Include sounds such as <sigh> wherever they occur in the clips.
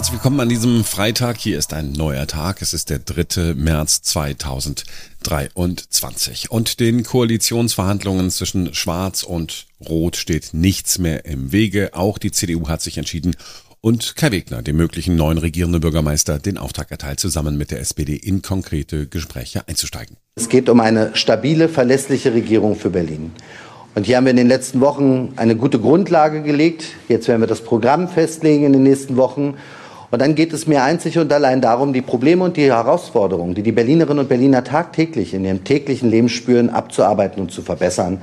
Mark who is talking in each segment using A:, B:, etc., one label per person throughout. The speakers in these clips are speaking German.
A: Herzlich willkommen an diesem Freitag. Hier ist ein neuer Tag. Es ist der 3. März 2023. Und den Koalitionsverhandlungen zwischen Schwarz und Rot steht nichts mehr im Wege. Auch die CDU hat sich entschieden und Kai Wegner, dem möglichen neuen regierenden Bürgermeister, den Auftrag erteilt, zusammen mit der SPD in konkrete Gespräche einzusteigen.
B: Es geht um eine stabile, verlässliche Regierung für Berlin. Und hier haben wir in den letzten Wochen eine gute Grundlage gelegt. Jetzt werden wir das Programm festlegen in den nächsten Wochen. Und dann geht es mir einzig und allein darum, die Probleme und die Herausforderungen, die die Berlinerinnen und Berliner tagtäglich in ihrem täglichen Leben spüren, abzuarbeiten und zu verbessern.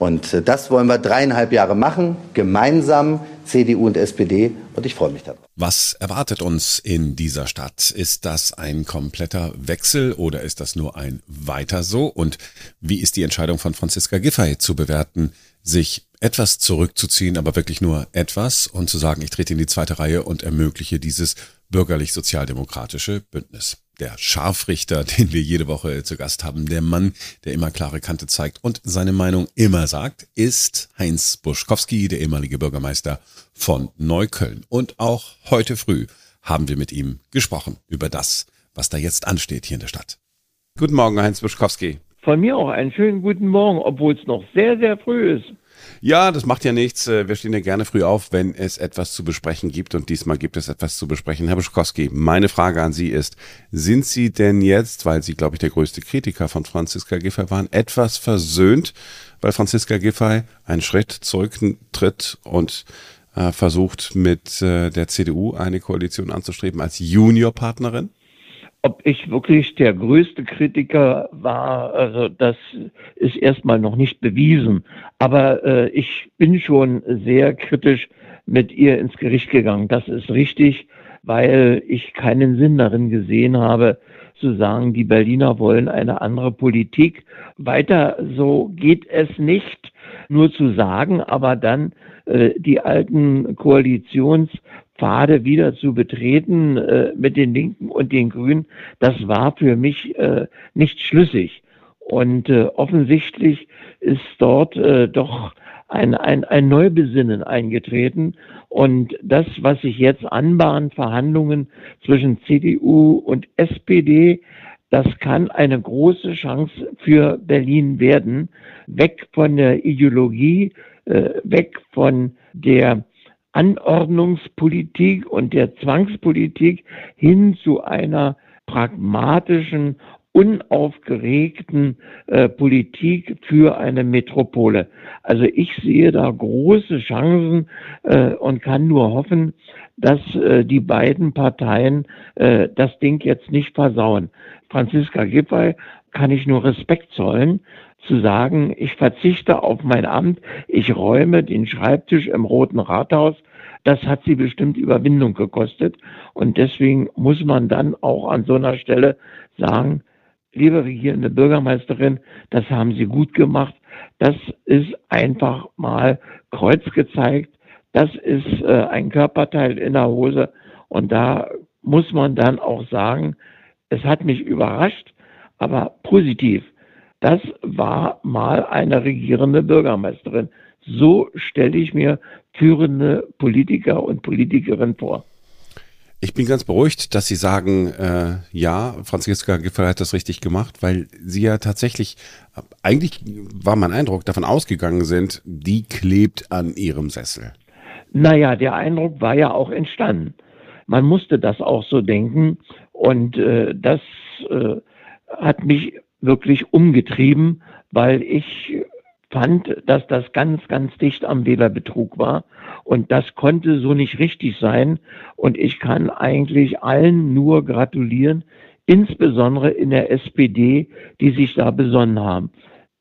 B: Und äh, das wollen wir dreieinhalb Jahre machen, gemeinsam CDU und SPD. Und ich freue mich darauf.
A: Was erwartet uns in dieser Stadt? Ist das ein kompletter Wechsel oder ist das nur ein Weiter so? Und wie ist die Entscheidung von Franziska Giffey zu bewerten, sich etwas zurückzuziehen, aber wirklich nur etwas und zu sagen, ich trete in die zweite Reihe und ermögliche dieses bürgerlich-sozialdemokratische Bündnis? der Scharfrichter, <laughs> den wir jede Woche zu Gast haben, der Mann, der immer klare Kante zeigt und seine Meinung immer sagt, ist Heinz Buschkowski, der ehemalige Bürgermeister von Neukölln. Und auch heute früh haben wir mit ihm gesprochen über das, was da jetzt ansteht hier in der Stadt. Guten Morgen, Heinz Buschkowski.
C: Von mir auch einen schönen guten Morgen, obwohl es noch sehr, sehr früh ist.
A: Ja, das macht ja nichts. Äh, wir stehen ja gerne früh auf, wenn es etwas zu besprechen gibt. Und diesmal gibt es etwas zu besprechen. Herr Buschkowski, meine Frage an Sie ist, sind Sie denn jetzt, weil Sie, glaube ich, der größte Kritiker von Franziska Giffey waren, etwas versöhnt, weil Franziska Giffey einen Schritt zurücktritt und äh, versucht, mit äh, der CDU eine Koalition anzustreben als Juniorpartnerin?
C: Ob ich wirklich der größte Kritiker war, also das ist erstmal noch nicht bewiesen. Aber äh, ich bin schon sehr kritisch mit ihr ins Gericht gegangen. Das ist richtig, weil ich keinen Sinn darin gesehen habe, zu sagen, die Berliner wollen eine andere Politik. Weiter so geht es nicht, nur zu sagen, aber dann äh, die alten Koalitionspfade wieder zu betreten äh, mit den Linken und den Grünen, das war für mich äh, nicht schlüssig. Und äh, offensichtlich ist dort äh, doch ein, ein, ein Neubesinnen eingetreten. Und das, was sich jetzt anbahnt, Verhandlungen zwischen CDU und SPD, das kann eine große Chance für Berlin werden. Weg von der Ideologie, äh, weg von der Anordnungspolitik und der Zwangspolitik hin zu einer pragmatischen, unaufgeregten äh, Politik für eine Metropole. Also ich sehe da große Chancen äh, und kann nur hoffen, dass äh, die beiden Parteien äh, das Ding jetzt nicht versauen. Franziska Giffey kann ich nur Respekt zollen, zu sagen, ich verzichte auf mein Amt, ich räume den Schreibtisch im Roten Rathaus. Das hat sie bestimmt Überwindung gekostet. Und deswegen muss man dann auch an so einer Stelle sagen, liebe regierende Bürgermeisterin, das haben Sie gut gemacht. Das ist einfach mal Kreuz gezeigt. Das ist äh, ein Körperteil in der Hose. Und da muss man dann auch sagen, es hat mich überrascht, aber positiv. Das war mal eine regierende Bürgermeisterin. So stelle ich mir führende Politiker und Politikerinnen vor.
A: Ich bin ganz beruhigt, dass Sie sagen, äh, ja, Franziska Giffey hat das richtig gemacht, weil Sie ja tatsächlich, eigentlich war mein Eindruck, davon ausgegangen sind, die klebt an ihrem Sessel.
C: Naja, der Eindruck war ja auch entstanden. Man musste das auch so denken und äh, das äh, hat mich wirklich umgetrieben, weil ich fand, dass das ganz, ganz dicht am Wählerbetrug war. Und das konnte so nicht richtig sein. Und ich kann eigentlich allen nur gratulieren, insbesondere in der SPD, die sich da besonnen haben.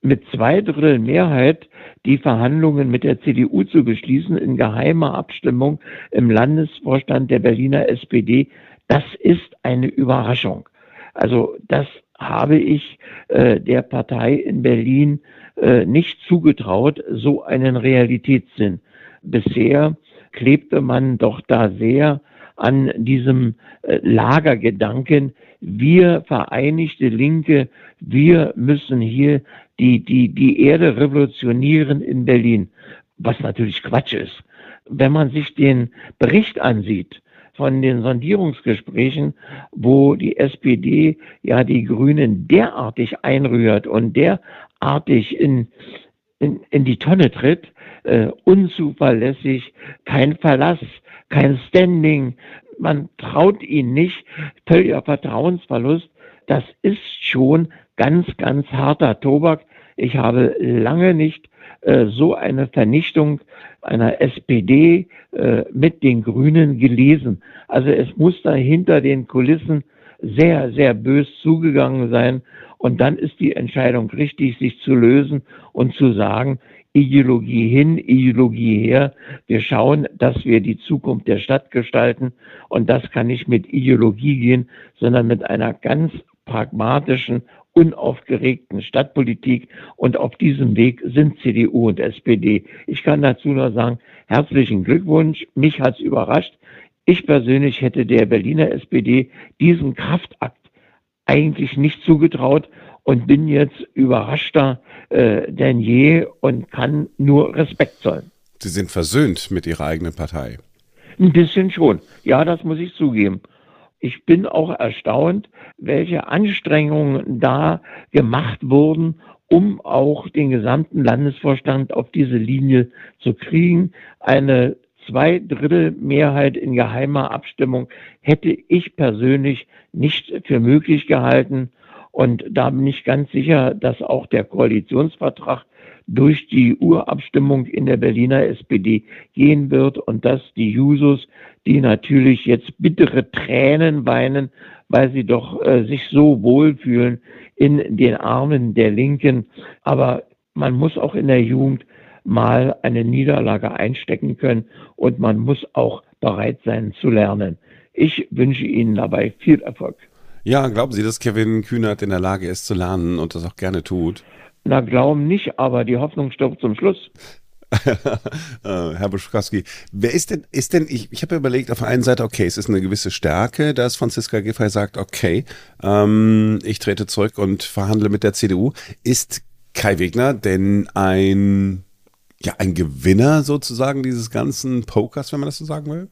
C: Mit zwei Drittel Mehrheit die Verhandlungen mit der CDU zu beschließen in geheimer Abstimmung im Landesvorstand der Berliner SPD, das ist eine Überraschung. Also das habe ich äh, der Partei in Berlin äh, nicht zugetraut, so einen Realitätssinn. Bisher klebte man doch da sehr an diesem äh, Lagergedanken, wir Vereinigte Linke, wir müssen hier die, die, die Erde revolutionieren in Berlin, was natürlich Quatsch ist. Wenn man sich den Bericht ansieht von den Sondierungsgesprächen, wo die SPD ja die Grünen derartig einrührt und derartig in, in, in die Tonne tritt, äh, unzuverlässig, kein Verlass, kein Standing, man traut ihnen nicht, völliger Vertrauensverlust, das ist schon ganz, ganz harter Tobak. Ich habe lange nicht so eine Vernichtung einer SPD äh, mit den Grünen gelesen. Also es muss da hinter den Kulissen sehr, sehr bös zugegangen sein. Und dann ist die Entscheidung richtig, sich zu lösen und zu sagen, Ideologie hin, Ideologie her. Wir schauen, dass wir die Zukunft der Stadt gestalten. Und das kann nicht mit Ideologie gehen, sondern mit einer ganz pragmatischen unaufgeregten Stadtpolitik. Und auf diesem Weg sind CDU und SPD. Ich kann dazu nur sagen, herzlichen Glückwunsch. Mich hat's überrascht. Ich persönlich hätte der Berliner SPD diesen Kraftakt eigentlich nicht zugetraut und bin jetzt überraschter äh, denn je und kann nur Respekt zollen.
A: Sie sind versöhnt mit Ihrer eigenen Partei.
C: Ein bisschen schon. Ja, das muss ich zugeben. Ich bin auch erstaunt, welche Anstrengungen da gemacht wurden, um auch den gesamten Landesvorstand auf diese Linie zu kriegen. Eine Zweidrittelmehrheit in geheimer Abstimmung hätte ich persönlich nicht für möglich gehalten. Und da bin ich ganz sicher, dass auch der Koalitionsvertrag durch die Urabstimmung in der Berliner SPD gehen wird und dass die Jusos, die natürlich jetzt bittere Tränen weinen, weil sie doch äh, sich so wohlfühlen in den Armen der Linken. Aber man muss auch in der Jugend mal eine Niederlage einstecken können und man muss auch bereit sein zu lernen. Ich wünsche Ihnen dabei viel Erfolg.
A: Ja, glauben Sie, dass Kevin Kühnert in der Lage ist zu lernen und das auch gerne tut?
C: Na, glauben nicht, aber die Hoffnung stirbt zum Schluss. <laughs>
A: Äh, Herr Buschkowski, wer ist denn, ist denn, ich, ich habe überlegt, auf der einen Seite, okay, es ist eine gewisse Stärke, dass Franziska Giffey sagt, okay, ähm, ich trete zurück und verhandle mit der CDU. Ist Kai Wegner denn ein, ja, ein Gewinner sozusagen dieses ganzen Pokers, wenn man das so sagen will?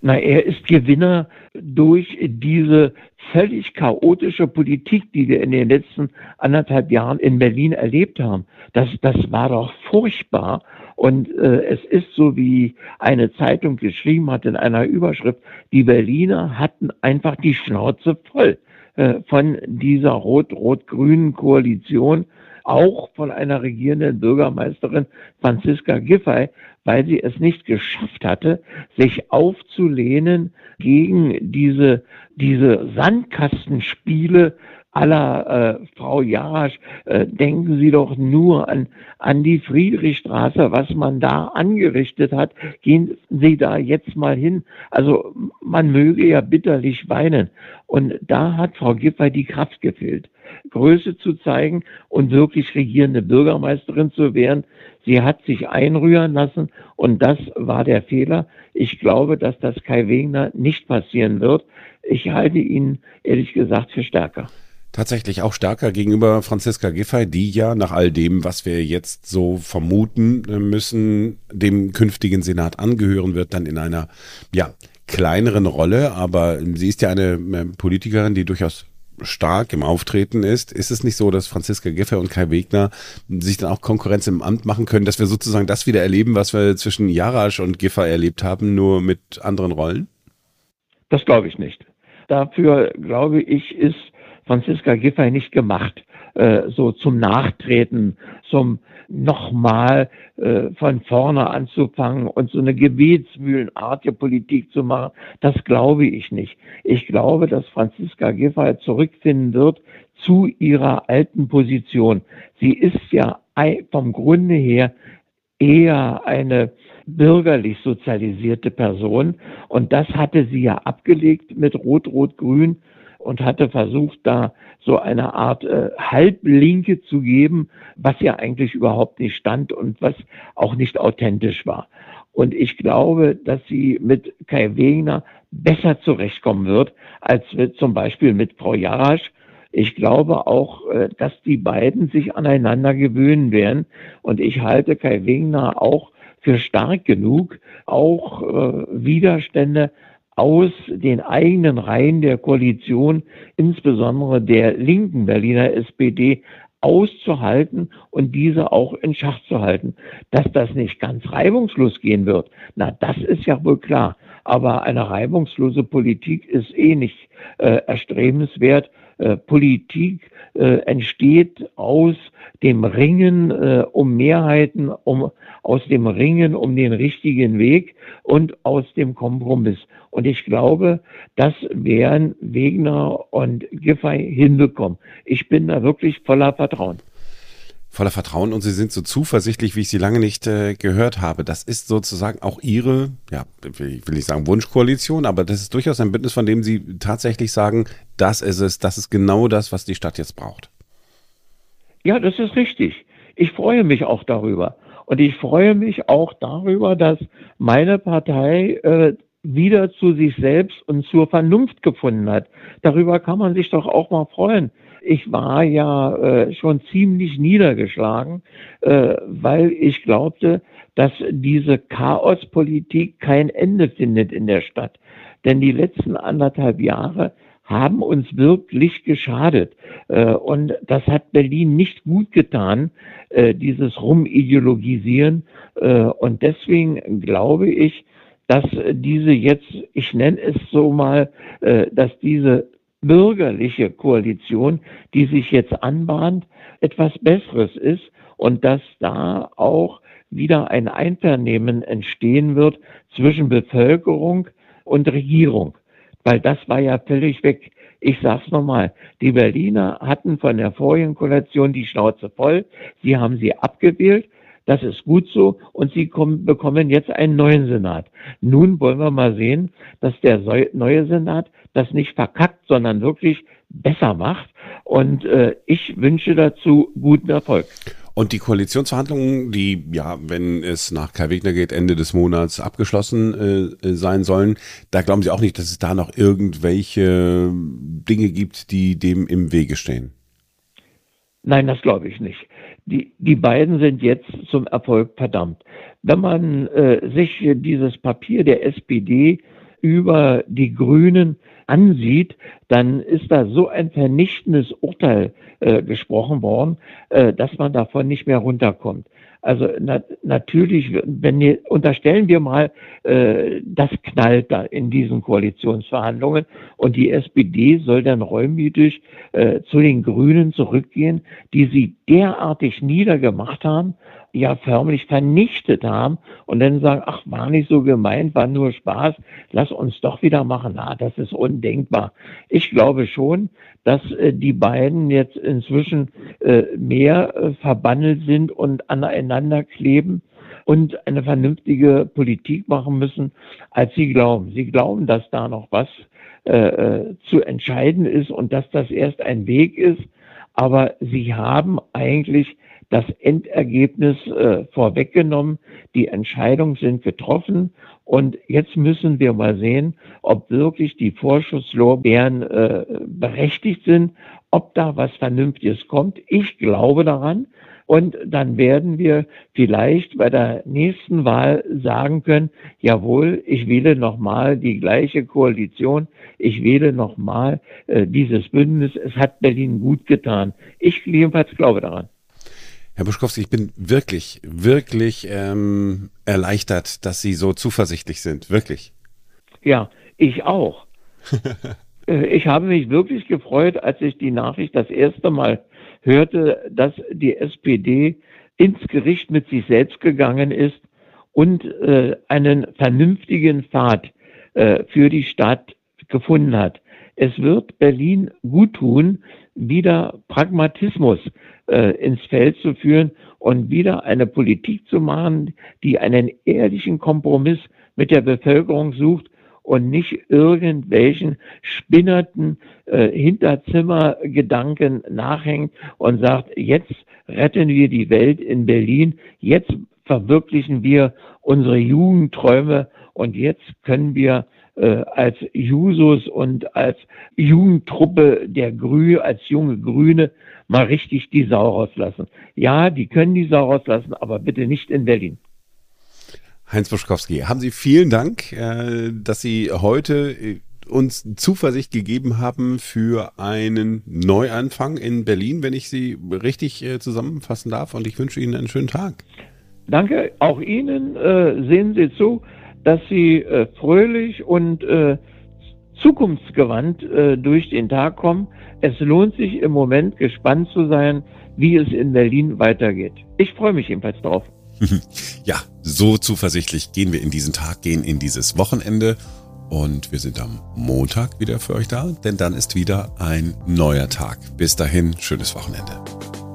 C: Na, er ist Gewinner durch diese völlig chaotische Politik, die wir in den letzten anderthalb Jahren in Berlin erlebt haben. Das, das war doch furchtbar. Und äh, es ist so, wie eine Zeitung geschrieben hat in einer Überschrift, die Berliner hatten einfach die Schnauze voll äh, von dieser rot-rot-grünen Koalition auch von einer regierenden Bürgermeisterin Franziska Giffey, weil sie es nicht geschafft hatte, sich aufzulehnen gegen diese, diese Sandkastenspiele aller äh, Frau Jarasch, äh, denken Sie doch nur an, an die Friedrichstraße, was man da angerichtet hat. Gehen Sie da jetzt mal hin. Also man möge ja bitterlich weinen. Und da hat Frau Giffey die Kraft gefehlt. Größe zu zeigen und wirklich regierende Bürgermeisterin zu werden. Sie hat sich einrühren lassen und das war der Fehler. Ich glaube, dass das Kai Wegner nicht passieren wird. Ich halte ihn ehrlich gesagt für stärker.
A: Tatsächlich auch stärker gegenüber Franziska Giffey, die ja nach all dem, was wir jetzt so vermuten müssen, dem künftigen Senat angehören wird, dann in einer ja kleineren Rolle. Aber sie ist ja eine äh, Politikerin, die durchaus stark im Auftreten ist, ist es nicht so, dass Franziska Giffey und Kai Wegner sich dann auch Konkurrenz im Amt machen können, dass wir sozusagen das wieder erleben, was wir zwischen Jarasch und Giffey erlebt haben, nur mit anderen Rollen?
C: Das glaube ich nicht. Dafür, glaube ich, ist Franziska Giffey nicht gemacht, äh, so zum Nachtreten, zum nochmal äh, von vorne anzufangen und so eine gebetsmühlenartige Politik zu machen, das glaube ich nicht. Ich glaube, dass Franziska Giffey zurückfinden wird zu ihrer alten Position. Sie ist ja vom Grunde her eher eine bürgerlich sozialisierte Person. Und das hatte sie ja abgelegt mit Rot-Rot-Grün und hatte versucht, da so eine Art äh, Halblinke zu geben, was ja eigentlich überhaupt nicht stand und was auch nicht authentisch war. Und ich glaube, dass sie mit Kai Wegner besser zurechtkommen wird, als mit, zum Beispiel mit Frau Jarasch. Ich glaube auch, äh, dass die beiden sich aneinander gewöhnen werden. Und ich halte Kai Wegner auch für stark genug, auch äh, Widerstände aus den eigenen Reihen der Koalition, insbesondere der linken Berliner SPD, auszuhalten und diese auch in Schach zu halten. Dass das nicht ganz reibungslos gehen wird, na, das ist ja wohl klar. Aber eine reibungslose Politik ist eh nicht äh, erstrebenswert. Äh, Politik äh, entsteht aus dem Ringen äh, um Mehrheiten, um, aus dem Ringen um den richtigen Weg und aus dem Kompromiss. Und ich glaube, das werden Wegner und Giffey hinbekommen. Ich bin da wirklich voller Vertrauen
A: voller Vertrauen und Sie sind so zuversichtlich, wie ich Sie lange nicht äh, gehört habe. Das ist sozusagen auch Ihre, ja, will, will ich sagen Wunschkoalition, aber das ist durchaus ein Bündnis, von dem Sie tatsächlich sagen, das ist es, das ist genau das, was die Stadt jetzt braucht.
C: Ja, das ist richtig. Ich freue mich auch darüber. Und ich freue mich auch darüber, dass meine Partei äh, wieder zu sich selbst und zur Vernunft gefunden hat. Darüber kann man sich doch auch mal freuen ich war ja äh, schon ziemlich niedergeschlagen, äh, weil ich glaubte, dass diese Chaospolitik kein Ende findet in der Stadt. Denn die letzten anderthalb Jahre haben uns wirklich geschadet. Äh, und das hat Berlin nicht gut getan, äh, dieses Rumideologisieren. Äh, und deswegen glaube ich, dass diese jetzt, ich nenne es so mal, dass diese bürgerliche Koalition, die sich jetzt anbahnt, etwas Besseres ist und dass da auch wieder ein Einvernehmen entstehen wird zwischen Bevölkerung und Regierung. Weil das war ja völlig weg. Ich sag's nochmal, die Berliner hatten von der vorigen Koalition die Schnauze voll. Sie haben sie abgewählt. Das ist gut so und sie kommen, bekommen jetzt einen neuen Senat. Nun wollen wir mal sehen, dass der neue Senat das nicht verkackt, sondern wirklich besser macht. Und äh, ich wünsche dazu guten Erfolg.
A: Und die Koalitionsverhandlungen, die ja, wenn es nach Kai Wegner geht, Ende des Monats abgeschlossen äh, sein sollen, da glauben Sie auch nicht, dass es da noch irgendwelche Dinge gibt, die dem im Wege stehen?
C: Nein, das glaube ich nicht. Die, die beiden sind jetzt zum Erfolg verdammt. Wenn man äh, sich dieses Papier der SPD über die Grünen ansieht, dann ist da so ein vernichtendes Urteil äh, gesprochen worden, äh, dass man davon nicht mehr runterkommt. Also na, natürlich, wenn wir, unterstellen wir mal, äh, das knallt da in diesen Koalitionsverhandlungen und die SPD soll dann räumütig äh, zu den Grünen zurückgehen, die sie derartig niedergemacht haben, ja förmlich vernichtet haben und dann sagen, ach, war nicht so gemeint, war nur Spaß, lass uns doch wieder machen. Na, das ist undenkbar. Ich glaube schon, dass äh, die beiden jetzt inzwischen äh, mehr äh, verbandelt sind und aneinander kleben und eine vernünftige Politik machen müssen, als sie glauben. Sie glauben, dass da noch was äh, äh zu entscheiden ist und dass das erst ein Weg ist, aber sie haben eigentlich das Endergebnis äh, vorweggenommen. Die Entscheidungen sind getroffen und jetzt müssen wir mal sehen, ob wirklich die Vorschusslorbeeren äh, berechtigt sind, ob da was Vernünftiges kommt. Ich glaube daran. Und dann werden wir vielleicht bei der nächsten Wahl sagen können, jawohl, ich wähle nochmal die gleiche Koalition, ich wähle nochmal äh, dieses Bündnis. Es hat Berlin gut getan. Ich jedenfalls glaube daran.
A: Herr Buschkowski, ich bin wirklich, wirklich ähm, erleichtert, dass Sie so zuversichtlich sind. Wirklich.
C: Ja, ich auch. <laughs> Äh, ich habe mich wirklich gefreut, als ich die Nachricht das erste Mal hörte, dass die SPD ins Gericht mit sich selbst gegangen ist und äh, einen vernünftigen Pfad äh, für die Stadt gefunden hat. Es wird Berlin gut tun, wieder Pragmatismus äh, ins Feld zu führen und wieder eine Politik zu machen, die einen ehrlichen Kompromiss mit der Bevölkerung sucht und nicht irgendwelchen spinnerten äh, Hinterzimmergedanken nachhängt und sagt, jetzt retten wir die Welt in Berlin, jetzt verwirklichen wir unsere Jugendträume und jetzt können wir äh, als Jusos und als Jugendtruppe der Grü, als junge Grüne mal richtig die Sau rauslassen. Ja, die können die Sau rauslassen, aber bitte nicht in Berlin.
A: Heinz Buschkowski, haben Sie vielen Dank, äh, dass Sie heute äh, uns Zuversicht gegeben haben für einen Neuanfang in Berlin, wenn ich Sie richtig äh, zusammenfassen darf. Und ich wünsche Ihnen einen schönen Tag.
C: Danke. Auch Ihnen sehen Sie zu, dass Sie fröhlich und zukunftsgewandt durch den Tag kommen. Es lohnt sich im Moment gespannt zu sein, wie es in Berlin weitergeht. Ich freue mich jedenfalls drauf. <laughs>
A: Ja, so zuversichtlich gehen wir in diesen Tag, gehen in dieses Wochenende und wir sind am Montag wieder für euch da, denn dann ist wieder ein neuer Tag. Bis dahin, schönes Wochenende.